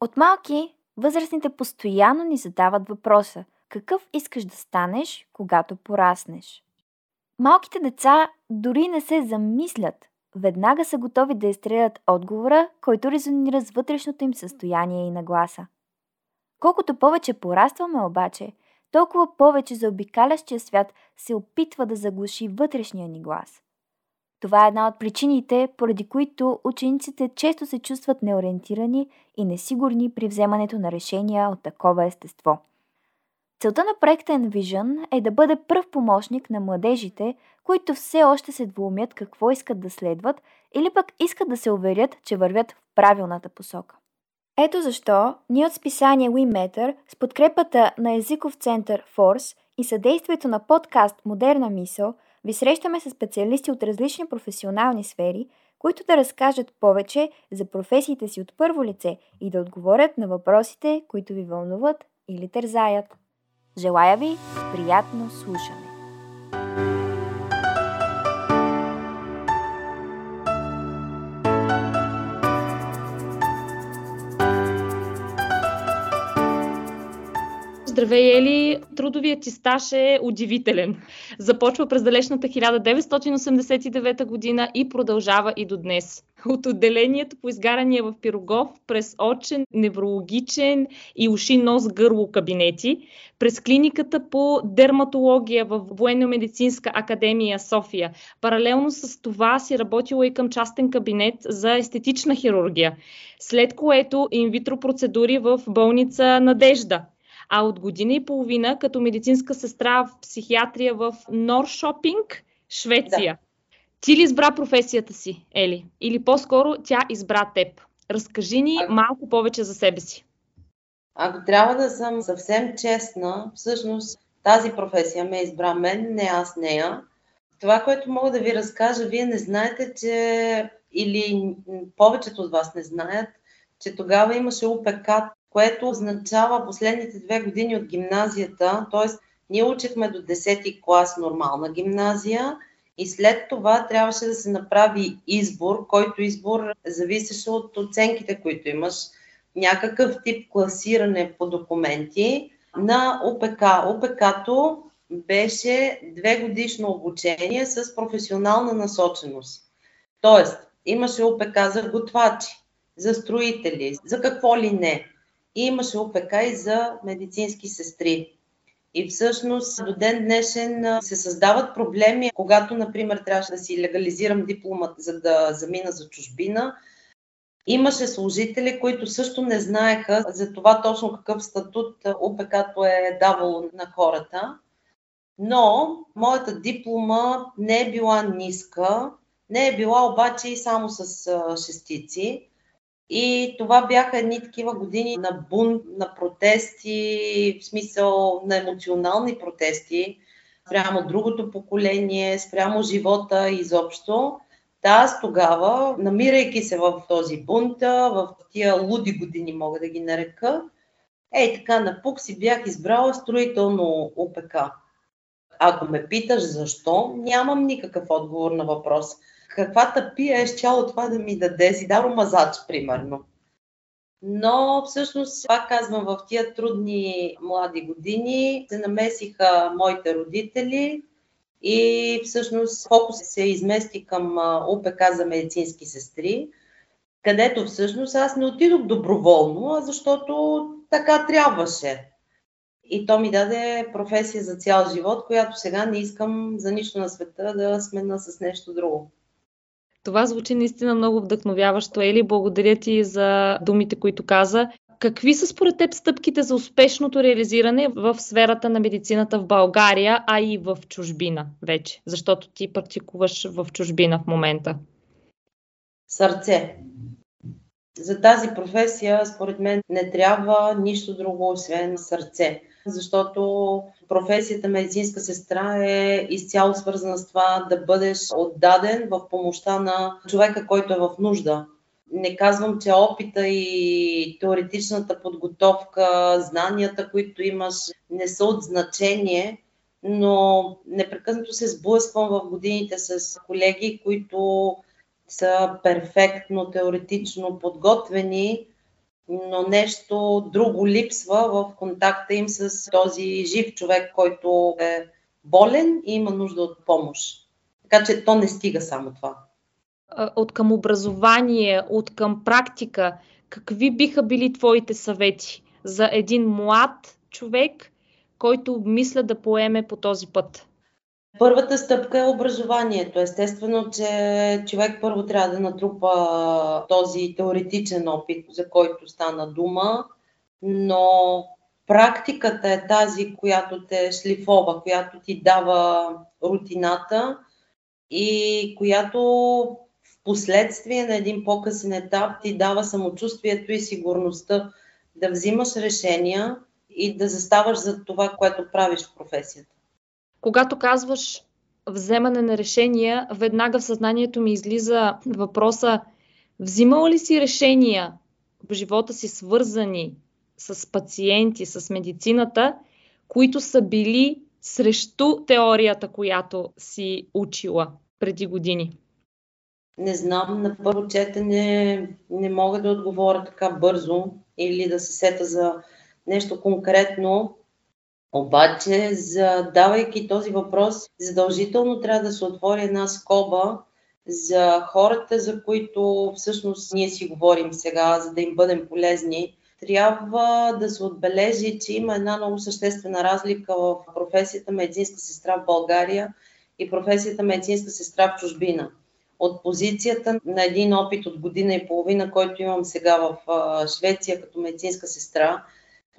От малки, възрастните постоянно ни задават въпроса какъв искаш да станеш, когато пораснеш. Малките деца дори не се замислят, веднага са готови да изстрелят отговора, който резонира с вътрешното им състояние и нагласа. Колкото повече порастваме обаче, толкова повече за обикалящия свят се опитва да заглуши вътрешния ни глас. Това е една от причините, поради които учениците често се чувстват неориентирани и несигурни при вземането на решения от такова естество. Целта на проекта Envision е да бъде пръв помощник на младежите, които все още се двумят какво искат да следват или пък искат да се уверят, че вървят в правилната посока. Ето защо ние от списание WeMatter с подкрепата на езиков център Force и съдействието на подкаст Модерна мисъл ви срещаме с специалисти от различни професионални сфери, които да разкажат повече за професиите си от първо лице и да отговорят на въпросите, които ви вълнуват или тързаят. Желая ви приятно слушане! Здравей, Ели! Трудовият ти стаж е удивителен. Започва през далечната 1989 година и продължава и до днес. От отделението по изгарания в Пирогов, през очен, неврологичен и уши, нос, гърло кабинети, през клиниката по дерматология в Военно-медицинска академия София. Паралелно с това си работила и към частен кабинет за естетична хирургия, след което инвитро процедури в болница Надежда – а от година и половина като медицинска сестра в психиатрия в Норшопинг, Швеция. Да. Ти ли избра професията си, Ели? Или по-скоро тя избра теб? Разкажи ни а... малко повече за себе си. Ако трябва да съм съвсем честна, всъщност тази професия ме избра мен, не аз нея. Това, което мога да ви разкажа, вие не знаете, че или повечето от вас не знаят, че тогава имаше УПК, което означава последните две години от гимназията, т.е. ние учихме до 10 клас нормална гимназия и след това трябваше да се направи избор, който избор зависеше от оценките, които имаш, някакъв тип класиране по документи на ОПК. ОПК-то беше две годишно обучение с професионална насоченост. Тоест, имаше ОПК за готвачи, за строители, за какво ли не и имаше ОПК и за медицински сестри. И всъщност до ден днешен се създават проблеми, когато, например, трябваше да си легализирам дипломат, за да замина за чужбина. Имаше служители, които също не знаеха за това точно какъв статут ОПК-то е давало на хората. Но моята диплома не е била ниска, не е била обаче и само с шестици. И това бяха едни такива години на бунт, на протести, в смисъл на емоционални протести, спрямо другото поколение, спрямо живота изобщо. Та аз тогава, намирайки се в този бунт, в тия луди години мога да ги нарека, ей така на пук си бях избрала строително ОПК. Ако ме питаш защо, нямам никакъв отговор на въпрос каква тъпия е щяло това да ми даде зидаро мазач, примерно. Но всъщност, пак казвам, в тия трудни млади години се намесиха моите родители и всъщност фокус се измести към ОПК за медицински сестри, където всъщност аз не отидох доброволно, а защото така трябваше. И то ми даде професия за цял живот, която сега не искам за нищо на света да смена с нещо друго. Това звучи наистина много вдъхновяващо. Ели, благодаря ти за думите, които каза. Какви са според теб стъпките за успешното реализиране в сферата на медицината в България, а и в чужбина вече? Защото ти практикуваш в чужбина в момента. Сърце. За тази професия, според мен, не трябва нищо друго, освен сърце защото професията медицинска сестра е изцяло свързана с това да бъдеш отдаден в помощта на човека, който е в нужда. Не казвам, че опита и теоретичната подготовка, знанията, които имаш, не са от значение, но непрекъснато се сблъсквам в годините с колеги, които са перфектно теоретично подготвени, но нещо друго липсва в контакта им с този жив човек, който е болен и има нужда от помощ. Така че то не стига само това. От към образование, от към практика, какви биха били твоите съвети за един млад човек, който мисля да поеме по този път? Първата стъпка е образованието. Естествено, че човек първо трябва да натрупа този теоретичен опит, за който стана дума, но практиката е тази, която те шлифова, която ти дава рутината и която в последствие на един по-късен етап ти дава самочувствието и сигурността да взимаш решения и да заставаш за това, което правиш в професията. Когато казваш вземане на решения, веднага в съзнанието ми излиза въпроса взимала ли си решения в живота си свързани с пациенти, с медицината, които са били срещу теорията, която си учила преди години? Не знам, на първо четене не мога да отговоря така бързо или да се сета за нещо конкретно, обаче, задавайки този въпрос, задължително трябва да се отвори една скоба за хората, за които всъщност ние си говорим сега, за да им бъдем полезни. Трябва да се отбележи, че има една много съществена разлика в професията медицинска сестра в България и професията медицинска сестра в чужбина. От позицията на един опит от година и половина, който имам сега в Швеция като медицинска сестра,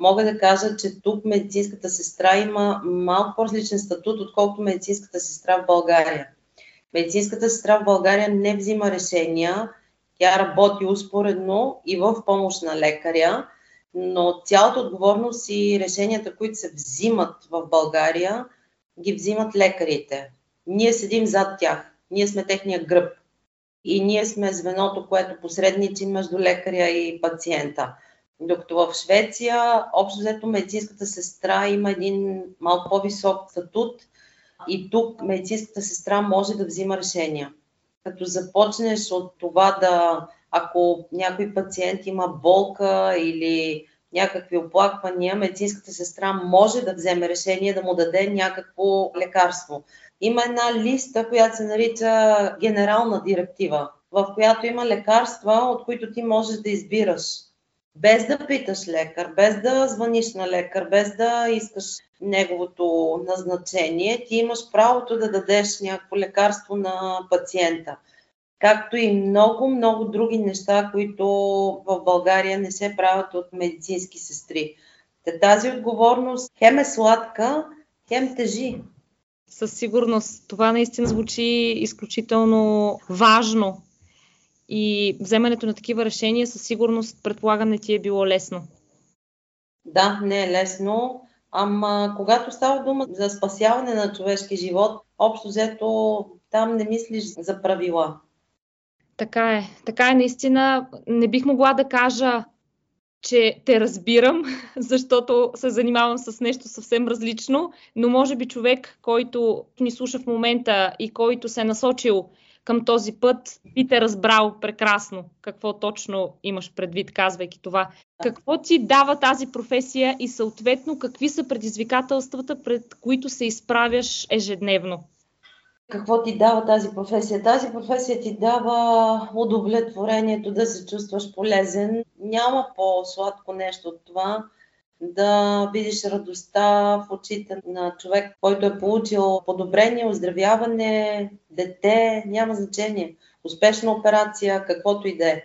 мога да кажа, че тук медицинската сестра има малко по-различен статут, отколкото медицинската сестра в България. Медицинската сестра в България не взима решения, тя работи успоредно и в помощ на лекаря, но цялата отговорност и решенията, които се взимат в България, ги взимат лекарите. Ние седим зад тях, ние сме техния гръб и ние сме звеното, което посредничи между лекаря и пациента. Докато в Швеция, общо взето медицинската сестра има един малко по-висок статут и тук медицинската сестра може да взима решения. Като започнеш от това да, ако някой пациент има болка или някакви оплаквания, медицинската сестра може да вземе решение да му даде някакво лекарство. Има една листа, която се нарича генерална директива, в която има лекарства, от които ти можеш да избираш без да питаш лекар, без да звъниш на лекар, без да искаш неговото назначение, ти имаш правото да дадеш някакво лекарство на пациента. Както и много, много други неща, които в България не се правят от медицински сестри. Тази отговорност хем е сладка, хем тежи. Със сигурност. Това наистина звучи изключително важно и вземането на такива решения със сигурност предполагам не ти е било лесно. Да, не е лесно. Ама когато става дума за спасяване на човешки живот, общо взето там не мислиш за правила. Така е. Така е наистина. Не бих могла да кажа, че те разбирам, защото се занимавам с нещо съвсем различно, но може би човек, който ни слуша в момента и който се е насочил към този път, би те разбрал прекрасно какво точно имаш предвид, казвайки това. Какво ти дава тази професия и съответно какви са предизвикателствата, пред които се изправяш ежедневно? Какво ти дава тази професия? Тази професия ти дава удовлетворението да се чувстваш полезен. Няма по-сладко нещо от това да видиш радостта в очите на човек, който е получил подобрение, оздравяване, дете, няма значение. Успешна операция, каквото и да е.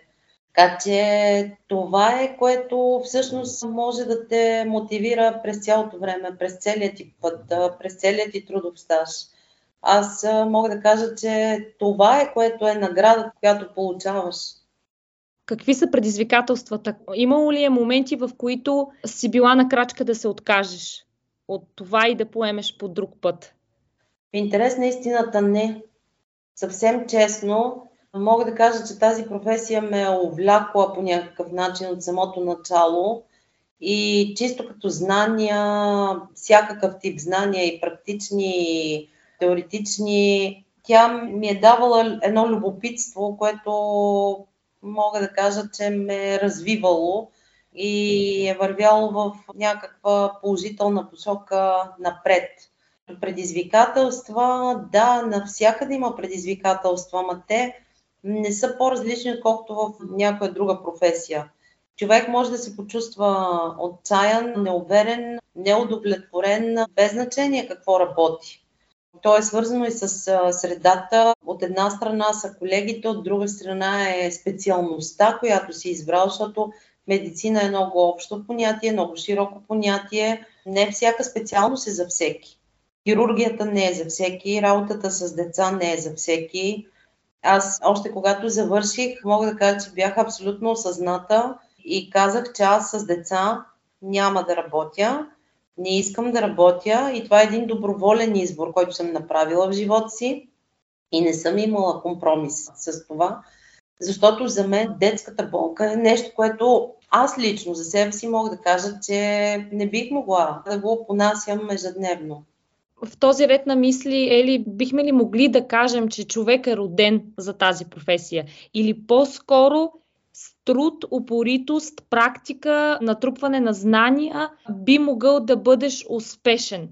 Така че това е, което всъщност може да те мотивира през цялото време, през целият ти път, през целият ти трудов стаж. Аз мога да кажа, че това е, което е наградата, която получаваш. Какви са предизвикателствата? Имало ли е моменти, в които си била на крачка да се откажеш от това и да поемеш по друг път? В интерес на истината не. Съвсем честно, мога да кажа, че тази професия ме е увлякла по някакъв начин от самото начало и чисто като знания, всякакъв тип знания и практични, и теоретични, тя ми е давала едно любопитство, което мога да кажа, че ме е развивало и е вървяло в някаква положителна посока напред. Предизвикателства, да, навсякъде има предизвикателства, ама те не са по-различни, отколкото в някоя друга професия. Човек може да се почувства отчаян, неуверен, неудовлетворен, без значение какво работи. То е свързано и с средата. От една страна са колегите, от друга страна е специалността, която си избрал, защото медицина е много общо понятие, много широко понятие. Не всяка специалност е за всеки. Хирургията не е за всеки, работата с деца не е за всеки. Аз още когато завърших, мога да кажа, че бях абсолютно осъзната и казах, че аз с деца няма да работя, не искам да работя и това е един доброволен избор, който съм направила в живота си и не съм имала компромис с това, защото за мен детската болка е нещо, което аз лично за себе си мога да кажа, че не бих могла да го понасям ежедневно. В този ред на мисли, Ели, бихме ли могли да кажем, че човек е роден за тази професия? Или по-скоро труд, упоритост, практика, натрупване на знания, би могъл да бъдеш успешен?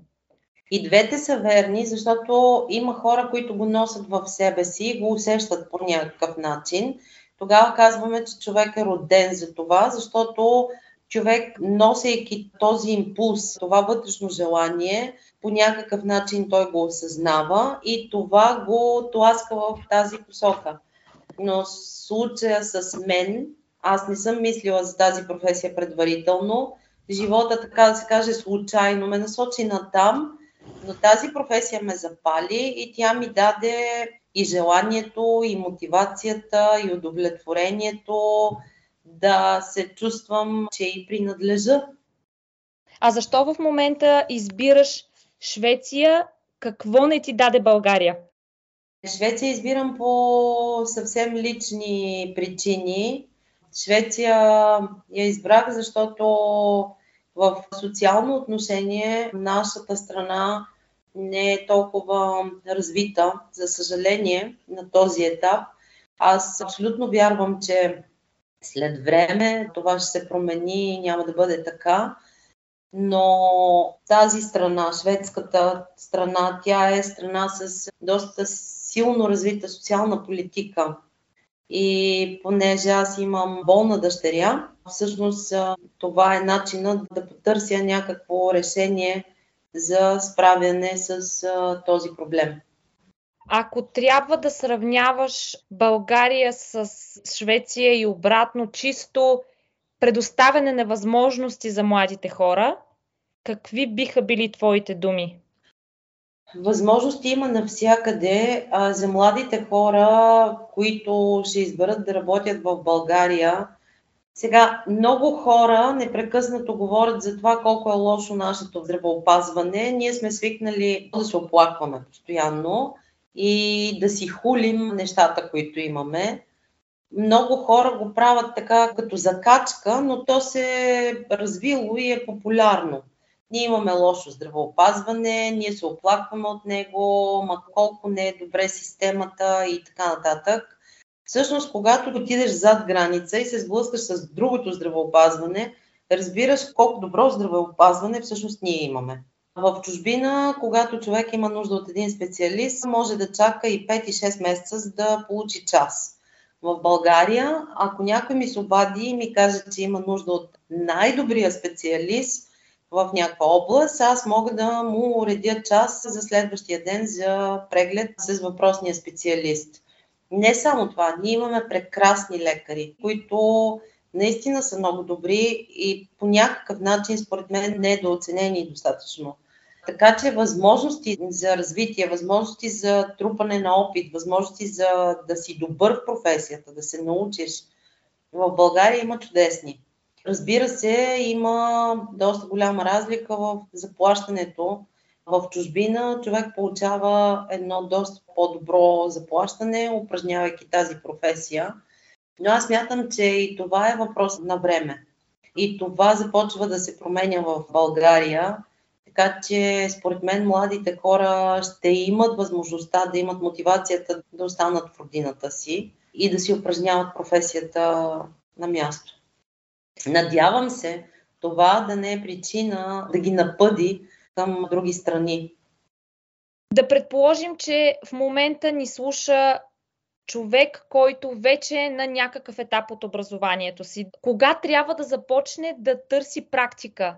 И двете са верни, защото има хора, които го носят в себе си и го усещат по някакъв начин. Тогава казваме, че човек е роден за това, защото човек, носейки този импулс, това вътрешно желание, по някакъв начин той го осъзнава и това го тласка в тази посока. Но случая с мен, аз не съм мислила за тази професия предварително. Живота, така да се каже, случайно ме насочи на там, но тази професия ме запали и тя ми даде и желанието, и мотивацията, и удовлетворението да се чувствам, че и принадлежа. А защо в момента избираш Швеция? Какво не ти даде България? Швеция избирам по съвсем лични причини. Швеция я избрах, защото в социално отношение нашата страна не е толкова развита, за съжаление, на този етап. Аз абсолютно вярвам, че след време това ще се промени и няма да бъде така. Но тази страна, шведската страна, тя е страна с доста силно развита социална политика. И понеже аз имам болна дъщеря, всъщност това е начинът да потърся някакво решение за справяне с този проблем. Ако трябва да сравняваш България с Швеция и обратно, чисто предоставяне на възможности за младите хора, какви биха били твоите думи? Възможности има навсякъде. А за младите хора, които ще изберат да работят в България, сега много хора непрекъснато говорят за това колко е лошо нашето здравеопазване. Ние сме свикнали да се оплакваме постоянно и да си хулим нещата, които имаме. Много хора го правят така като закачка, но то се е развило и е популярно. Ние имаме лошо здравеопазване, ние се оплакваме от него, ма колко не е добре системата и така нататък. Всъщност, когато отидеш зад граница и се сблъскаш с другото здравеопазване, разбираш колко добро здравеопазване всъщност ние имаме. В чужбина, когато човек има нужда от един специалист, може да чака и 5 и 6 месеца, за да получи час. В България, ако някой ми се обади и ми каже, че има нужда от най-добрия специалист в някаква област, аз мога да му уредя час за следващия ден за преглед с въпросния специалист. Не само това, ние имаме прекрасни лекари, които наистина са много добри и по някакъв начин, според мен, не е дооценени достатъчно. Така че възможности за развитие, възможности за трупане на опит, възможности за да си добър в професията, да се научиш, в България има чудесни. Разбира се, има доста голяма разлика в заплащането. В чужбина човек получава едно доста по-добро заплащане, упражнявайки тази професия. Но аз мятам, че и това е въпрос на време. И това започва да се променя в България така че, според мен, младите хора ще имат възможността да имат мотивацията да останат в родината си и да си упражняват професията на място. Надявам се това да не е причина да ги напъди към други страни. Да предположим, че в момента ни слуша човек, който вече е на някакъв етап от образованието си. Кога трябва да започне да търси практика?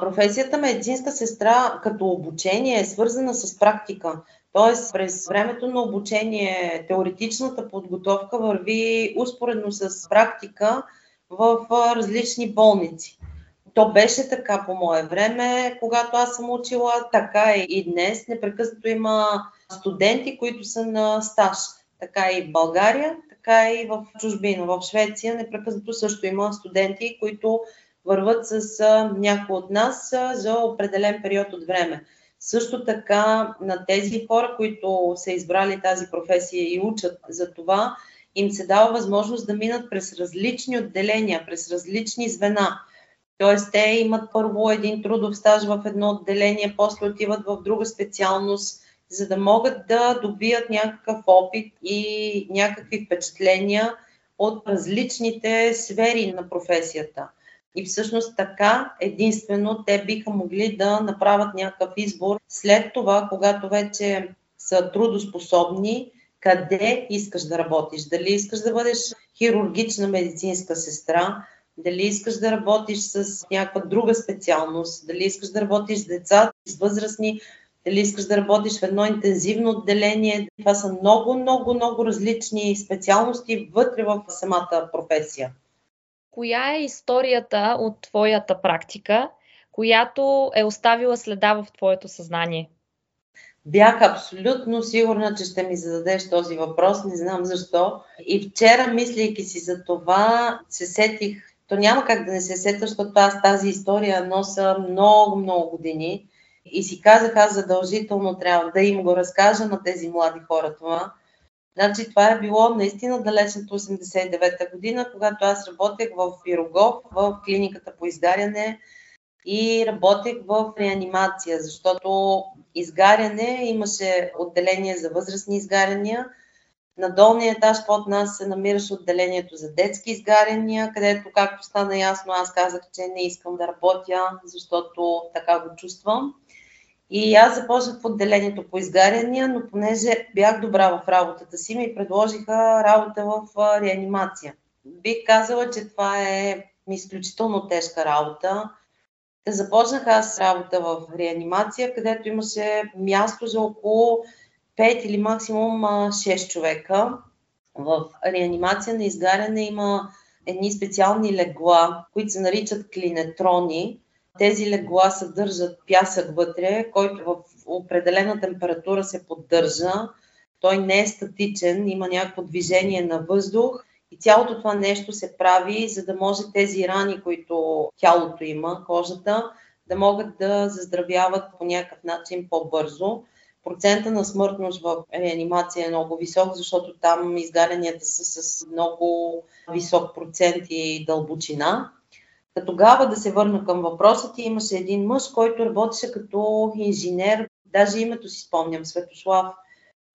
Професията медицинска сестра като обучение е свързана с практика. Тоест, през времето на обучение теоретичната подготовка върви успоредно с практика в различни болници. То беше така по мое време, когато аз съм учила, така е и днес. Непрекъснато има студенти, които са на стаж. Така и в България, така и в чужбина. В Швеция непрекъснато също има студенти, които върват с някои от нас за определен период от време. Също така на тези хора, които са избрали тази професия и учат за това, им се дава възможност да минат през различни отделения, през различни звена. Тоест, те имат първо един трудов стаж в едно отделение, после отиват в друга специалност, за да могат да добият някакъв опит и някакви впечатления от различните сфери на професията. И всъщност така единствено те биха могли да направят някакъв избор след това, когато вече са трудоспособни, къде искаш да работиш. Дали искаш да бъдеш хирургична медицинска сестра, дали искаш да работиш с някаква друга специалност, дали искаш да работиш с деца, с възрастни, дали искаш да работиш в едно интензивно отделение. Това са много, много, много различни специалности вътре в самата професия. Коя е историята от твоята практика, която е оставила следа в твоето съзнание? Бях абсолютно сигурна, че ще ми зададеш този въпрос, не знам защо. И вчера, мислейки си за това, се сетих, то няма как да не се сета, защото аз тази история носа много, много години. И си казах, аз задължително трябва да им го разкажа на тези млади хора това. Значи това е било наистина далечната 89-та година, когато аз работех в Пирогов, в клиниката по изгаряне и работех в реанимация, защото изгаряне имаше отделение за възрастни изгаряния. На долния етаж под нас се намираше отделението за детски изгаряния, където, както стана ясно, аз казах, че не искам да работя, защото така го чувствам. И аз започнах в отделението по изгаряния, но понеже бях добра в работата си, ми предложиха работа в реанимация. Бих казала, че това е изключително тежка работа. Започнах аз работа в реанимация, където имаше място за около 5 или максимум 6 човека. В реанимация на изгаряне има едни специални легла, които се наричат клинетрони. Тези легла съдържат пясък вътре, който в определена температура се поддържа. Той не е статичен, има някакво движение на въздух и цялото това нещо се прави, за да може тези рани, които тялото има, кожата, да могат да заздравяват по някакъв начин по-бързо. Процента на смъртност в реанимация е много висок, защото там изгарянията са с много висок процент и дълбочина. Тогава да се върна към въпроса ти, имаше един мъж, който работеше като инженер, даже името си спомням, Светослав.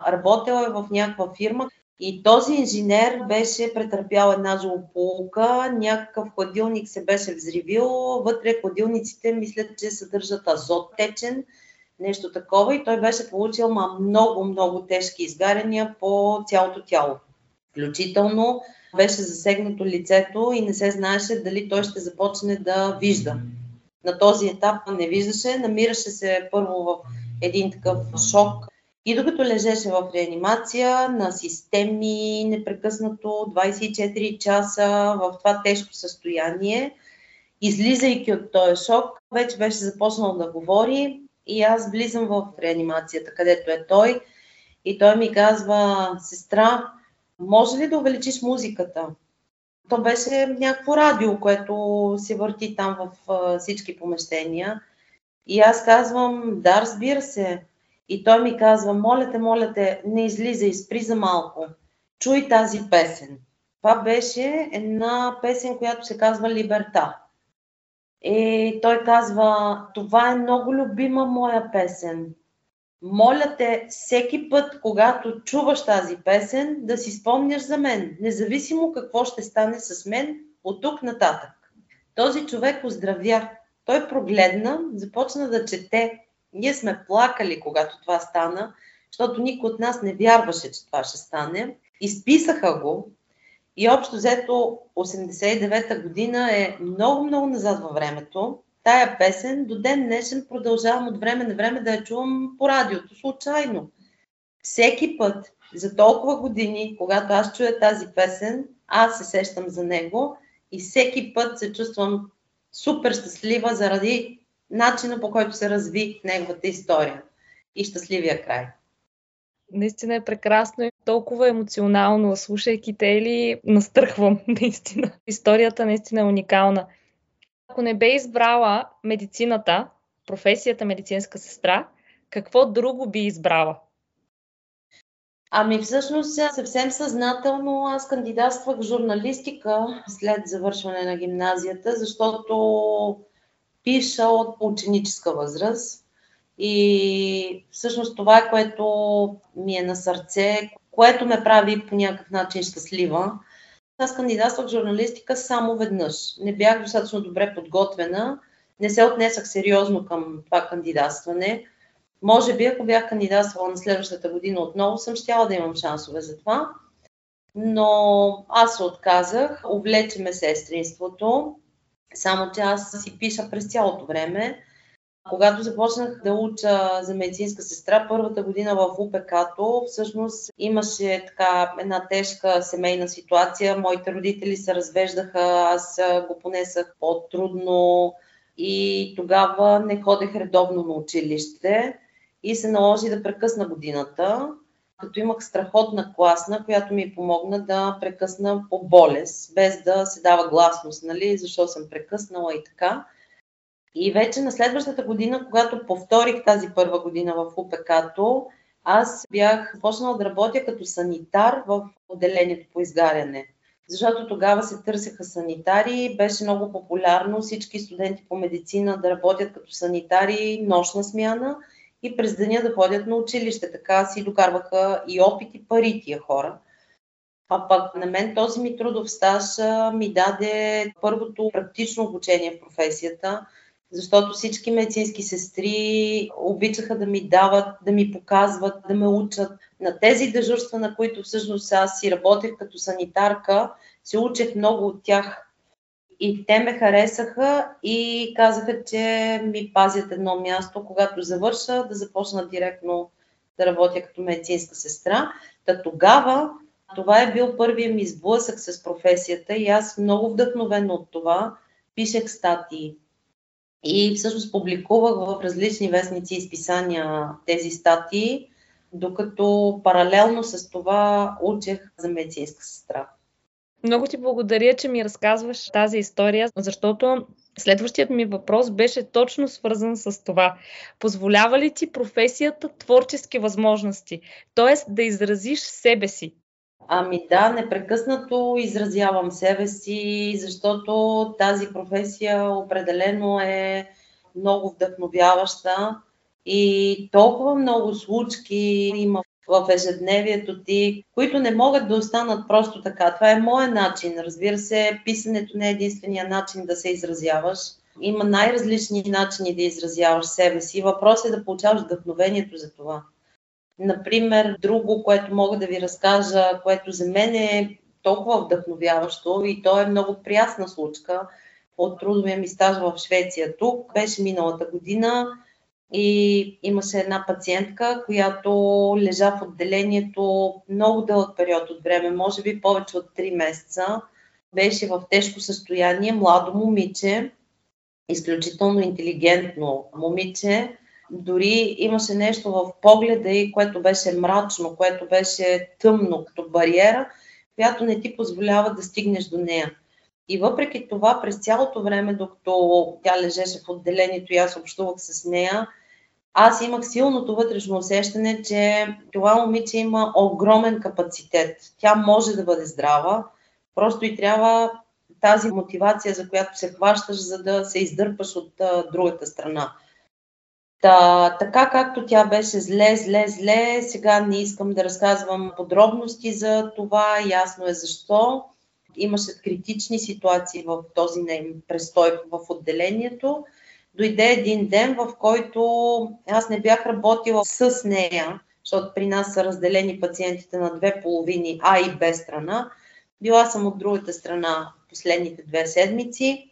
Работел е в някаква фирма и този инженер беше претърпял една злополука, някакъв хладилник се беше взривил, вътре хладилниците мислят, че съдържат азот течен, нещо такова и той беше получил много, много тежки изгаряния по цялото тяло. Включително беше засегнато лицето и не се знаеше дали той ще започне да вижда. На този етап не виждаше, намираше се първо в един такъв шок. И докато лежеше в реанимация на системи непрекъснато 24 часа в това тежко състояние, излизайки от този шок, вече беше започнал да говори и аз влизам в реанимацията, където е той. И той ми казва, сестра, може ли да увеличиш музиката? То беше някакво радио, което се върти там в всички помещения. И аз казвам, да, разбира се. И той ми казва, моля те, моля те, не излизай, спри за малко. Чуй тази песен. Това беше една песен, която се казва Либерта. И той казва, това е много любима моя песен. Моля те, всеки път, когато чуваш тази песен, да си спомняш за мен, независимо какво ще стане с мен от тук нататък. Този човек оздравя. Той прогледна, започна да чете. Ние сме плакали, когато това стана, защото никой от нас не вярваше, че това ще стане. Изписаха го и общо взето 89-та година е много-много назад във времето. Тая песен до ден днешен продължавам от време на време да я чувам по радиото, случайно. Всеки път, за толкова години, когато аз чуя тази песен, аз се сещам за него и всеки път се чувствам супер щастлива заради начина по който се разви неговата история и щастливия край. Наистина е прекрасно и толкова емоционално, слушайки те или настърхвам, наистина. Историята наистина е уникална. Ако не бе избрала медицината, професията медицинска сестра, какво друго би избрала? Ами всъщност съвсем съзнателно аз кандидатствах журналистика след завършване на гимназията, защото пиша от ученическа възраст и всъщност това е което ми е на сърце, което ме прави по някакъв начин щастлива. Аз кандидатствах журналистика само веднъж. Не бях достатъчно добре подготвена, не се отнесах сериозно към това кандидатстване. Може би, ако бях кандидатствала на следващата година отново, съм щяла да имам шансове за това. Но аз се отказах, увлече ме сестринството, само че аз си пиша през цялото време. Когато започнах да уча за медицинска сестра, първата година в УПК-то, всъщност имаше така една тежка семейна ситуация. Моите родители се развеждаха, аз го понесах по-трудно и тогава не ходех редовно на училище и се наложи да прекъсна годината, като имах страхотна класна, която ми помогна да прекъсна по болест, без да се дава гласност, нали, защо съм прекъснала и така. И вече на следващата година, когато повторих тази първа година в УПК-то, аз бях почнала да работя като санитар в отделението по изгаряне. Защото тогава се търсеха санитари, беше много популярно всички студенти по медицина да работят като санитари нощна смяна и през деня да ходят на училище. Така си докарваха и опит и пари тия хора. А пък на мен този ми трудов стаж ми даде първото практично обучение в професията, защото всички медицински сестри обичаха да ми дават, да ми показват, да ме учат. На тези дежурства, на които всъщност аз си работех като санитарка, се учех много от тях. И те ме харесаха и казаха, че ми пазят едно място, когато завърша, да започна директно да работя като медицинска сестра. Та тогава това е бил първият ми сблъсък с професията и аз много вдъхновена от това пишех статии. И всъщност публикувах в различни вестници и списания тези статии, докато паралелно с това учех за медицинска сестра. Много ти благодаря, че ми разказваш тази история, защото следващият ми въпрос беше точно свързан с това. Позволява ли ти професията творчески възможности? Тоест да изразиш себе си? Ами да, непрекъснато изразявам себе си, защото тази професия определено е много вдъхновяваща и толкова много случки има в ежедневието ти, които не могат да останат просто така. Това е моят начин. Разбира се, писането не е единствения начин да се изразяваш. Има най-различни начини да изразяваш себе си. Въпросът е да получаваш вдъхновението за това. Например, друго, което мога да ви разкажа, което за мен е толкова вдъхновяващо и то е много приятна случка от трудовия ми стаж в Швеция. Тук беше миналата година и имаше една пациентка, която лежа в отделението много дълъг период от време, може би повече от 3 месеца. Беше в тежко състояние, младо момиче, изключително интелигентно момиче. Дори имаше нещо в погледа и което беше мрачно, което беше тъмно като бариера, която не ти позволява да стигнеш до нея. И въпреки това, през цялото време, докато тя лежеше в отделението и аз общувах с нея, аз имах силното вътрешно усещане, че това момиче има огромен капацитет. Тя може да бъде здрава, просто и трябва тази мотивация, за която се хващаш, за да се издърпаш от а, другата страна. Та, така както тя беше зле, зле, зле, сега не искам да разказвам подробности за това, ясно е защо. имаше критични ситуации в този престой в отделението. Дойде един ден, в който аз не бях работила с нея, защото при нас са разделени пациентите на две половини, А и Б страна. Била съм от другата страна последните две седмици.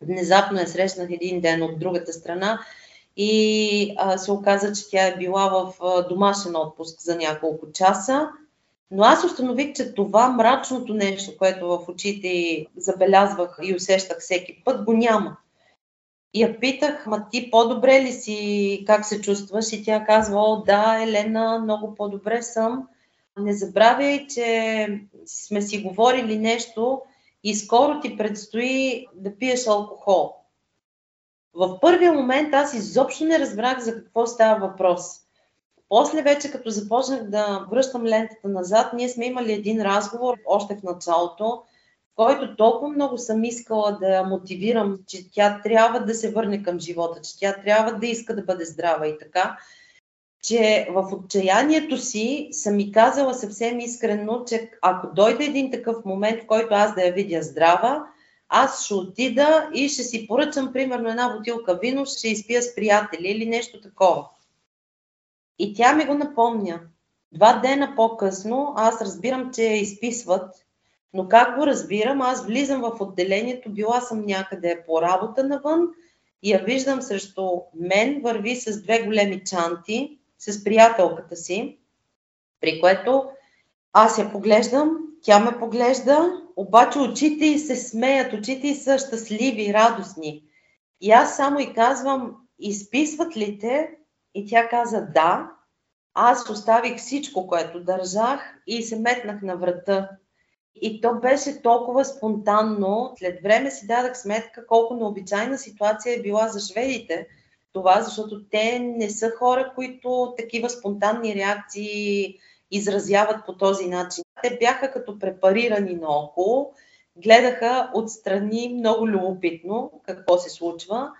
Внезапно я срещнах един ден от другата страна и а, се оказа, че тя е била в а, домашен отпуск за няколко часа. Но аз установих, че това мрачното нещо, което в очите забелязвах и усещах всеки път, го няма. Я питах, ма ти по-добре ли си, как се чувстваш? И тя казва, о да, Елена, много по-добре съм. Не забравяй, че сме си говорили нещо и скоро ти предстои да пиеш алкохол. В първия момент аз изобщо не разбрах за какво става въпрос. После вече, като започнах да връщам лентата назад, ние сме имали един разговор още в началото, който толкова много съм искала да мотивирам, че тя трябва да се върне към живота, че тя трябва да иска да бъде здрава и така, че в отчаянието си съм ми казала съвсем искрено, че ако дойде един такъв момент, в който аз да я видя здрава, аз ще отида и ще си поръчам примерно една бутилка вино, ще изпия с приятели или нещо такова. И тя ми го напомня. Два дена по-късно аз разбирам, че изписват но как го разбирам? Аз влизам в отделението, била съм някъде по работа навън и я виждам срещу мен, върви с две големи чанти, с приятелката си, при което аз я поглеждам, тя ме поглежда, обаче очите й се смеят, очите й са щастливи, радостни. И аз само и казвам, изписват ли те? И тя каза да. Аз оставих всичко, което държах и се метнах на врата. И то беше толкова спонтанно. След време си дадах сметка колко необичайна ситуация е била за шведите. Това, защото те не са хора, които такива спонтанни реакции изразяват по този начин. Те бяха като препарирани наоколо, гледаха отстрани много любопитно какво се случва.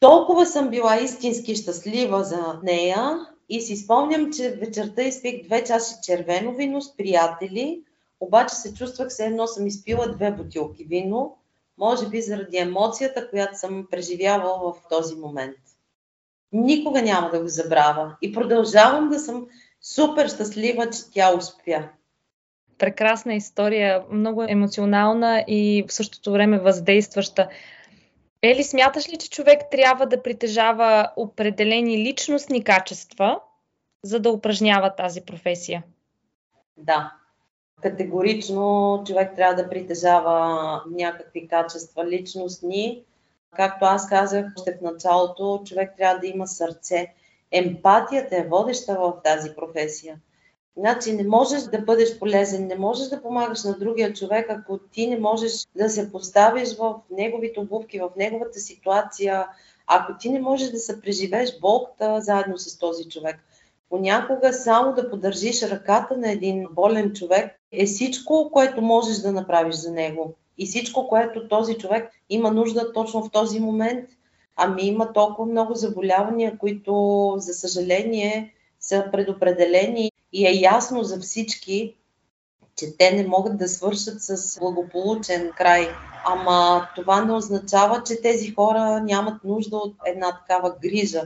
Толкова съм била истински щастлива за нея и си спомням, че вечерта изпих две чаши червено вино с приятели – обаче се чувствах все едно съм изпила две бутилки вино, може би заради емоцията, която съм преживявала в този момент. Никога няма да го забравя и продължавам да съм супер щастлива, че тя успя. Прекрасна история, много емоционална и в същото време въздействаща. Ели, смяташ ли, че човек трябва да притежава определени личностни качества, за да упражнява тази професия? Да, Категорично човек трябва да притежава някакви качества личностни. Както аз казах още в началото, човек трябва да има сърце. Емпатията е водеща в тази професия. Значи не можеш да бъдеш полезен, не можеш да помагаш на другия човек, ако ти не можеш да се поставиш в неговите обувки, в неговата ситуация, ако ти не можеш да се преживееш болката заедно с този човек. Понякога само да поддържиш ръката на един болен човек е всичко, което можеш да направиш за него. И всичко, което този човек има нужда точно в този момент. Ами има толкова много заболявания, които, за съжаление, са предопределени и е ясно за всички, че те не могат да свършат с благополучен край. Ама това не означава, че тези хора нямат нужда от една такава грижа.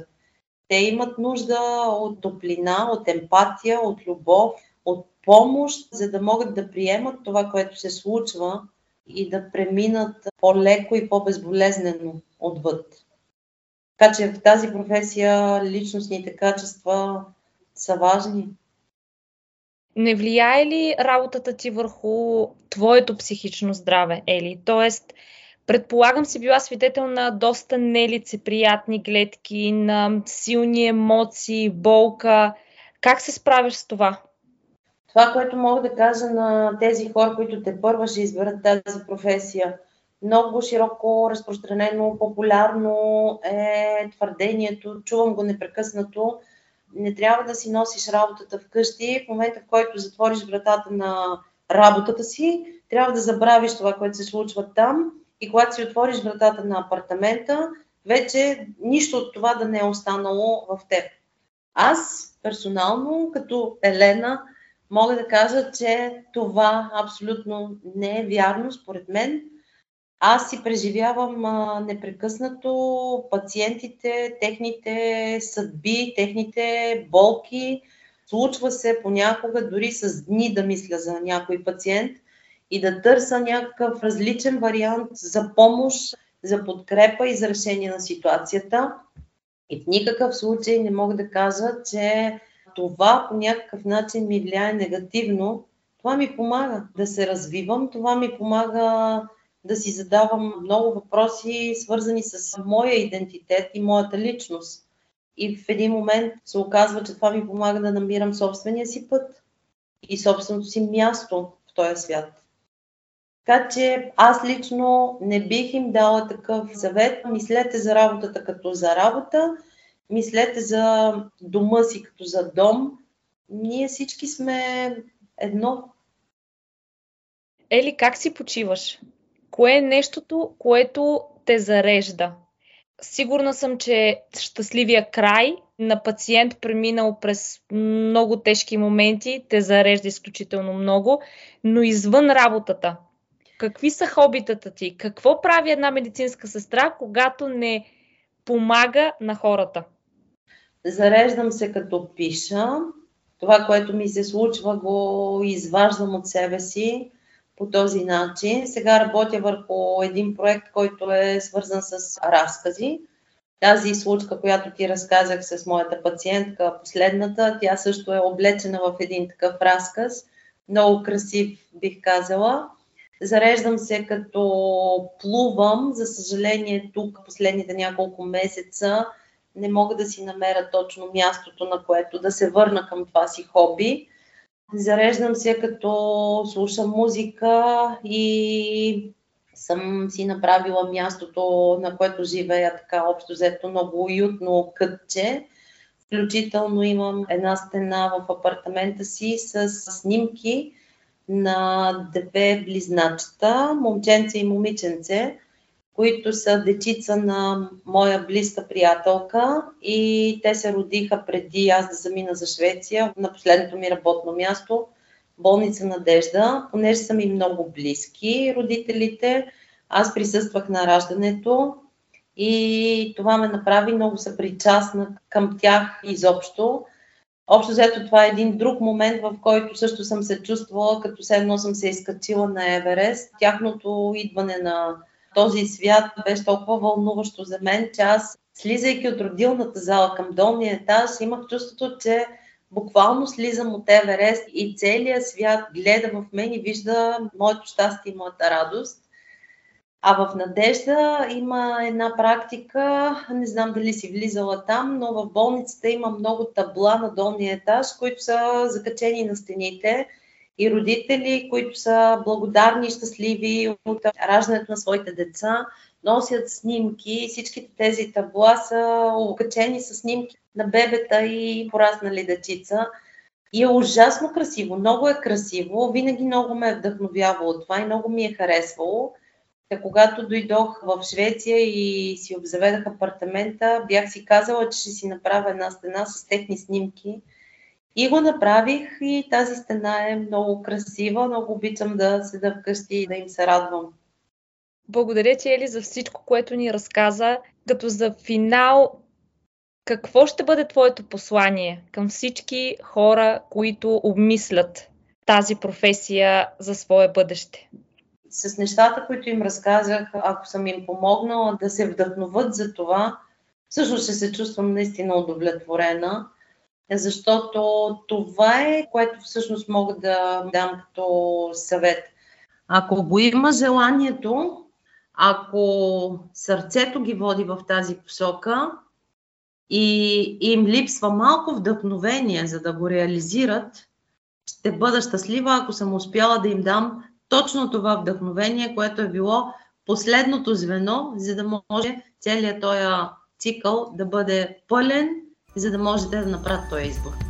Те имат нужда от топлина, от емпатия, от любов, от помощ, за да могат да приемат това, което се случва и да преминат по-леко и по-безболезнено отвъд. Така че в тази професия личностните качества са важни. Не влияе ли работата ти върху твоето психично здраве, Ели? Тоест, предполагам си била свидетел на доста нелицеприятни гледки, на силни емоции, болка. Как се справяш с това? Това, което мога да кажа на тези хора, които те първа ще изберат тази професия, много широко разпространено, популярно е твърдението, чувам го непрекъснато, не трябва да си носиш работата вкъщи. В момента, в който затвориш вратата на работата си, трябва да забравиш това, което се случва там и когато си отвориш вратата на апартамента, вече нищо от това да не е останало в теб. Аз персонално, като Елена, мога да кажа, че това абсолютно не е вярно според мен. Аз си преживявам а, непрекъснато пациентите, техните съдби, техните болки. Случва се понякога дори с дни да мисля за някой пациент и да търся някакъв различен вариант за помощ, за подкрепа и за решение на ситуацията. И в никакъв случай не мога да кажа, че това по някакъв начин ми влияе негативно. Това ми помага да се развивам, това ми помага да си задавам много въпроси, свързани с моя идентитет и моята личност. И в един момент се оказва, че това ми помага да намирам собствения си път и собственото си място в този свят. Така че аз лично не бих им дала такъв съвет. Мислете за работата като за работа, мислете за дома си като за дом. Ние всички сме едно. Ели, как си почиваш? Кое е нещото, което те зарежда? Сигурна съм, че щастливия край на пациент, преминал през много тежки моменти, те зарежда изключително много, но извън работата. Какви са хобитата ти? Какво прави една медицинска сестра, когато не помага на хората? Зареждам се като пиша. Това, което ми се случва, го изваждам от себе си по този начин. Сега работя върху един проект, който е свързан с разкази. Тази случка, която ти разказах с моята пациентка, последната, тя също е облечена в един такъв разказ. Много красив, бих казала. Зареждам се като плувам. За съжаление, тук последните няколко месеца не мога да си намеря точно мястото, на което да се върна към това си хоби. Зареждам се като слушам музика и съм си направила мястото, на което живея така общо взето много уютно кътче. Включително имам една стена в апартамента си с снимки на две близначета, момченце и момиченце, които са дечица на моя близка приятелка и те се родиха преди аз да замина за Швеция на последното ми работно място, болница Надежда, понеже са ми много близки родителите. Аз присъствах на раждането и това ме направи много съпричастна към тях изобщо. Общо взето това е един друг момент, в който също съм се чувствала, като все едно съм се изкачила на Еверест. Тяхното идване на този свят беше толкова вълнуващо за мен, че аз, слизайки от родилната зала към долния етаж, имах чувството, че буквално слизам от Еверест и целият свят гледа в мен и вижда моето щастие и моята радост. А в Надежда има една практика, не знам дали си влизала там, но в болницата има много табла на долния етаж, които са закачени на стените и родители, които са благодарни и щастливи от раждането на своите деца, носят снимки. Всичките тези табла са окачени с снимки на бебета и пораснали дечица. И е ужасно красиво, много е красиво, винаги много ме е вдъхновявало това и много ми е харесвало. Когато дойдох в Швеция и си обзаведах апартамента, бях си казала, че ще си направя една стена с техни снимки и го направих и тази стена е много красива. Много обичам да седа вкъщи и да им се радвам. Благодаря ти, Ели, за всичко, което ни разказа. Като за финал, какво ще бъде твоето послание към всички хора, които обмислят тази професия за свое бъдеще? С нещата, които им разказах, ако съм им помогнала да се вдъхноват за това, всъщност ще се чувствам наистина удовлетворена защото това е, което всъщност мога да дам като съвет. Ако го има желанието, ако сърцето ги води в тази посока и им липсва малко вдъхновение, за да го реализират, ще бъда щастлива, ако съм успяла да им дам точно това вдъхновение, което е било последното звено, за да може целият този цикъл да бъде пълен за да можете да направят този избор.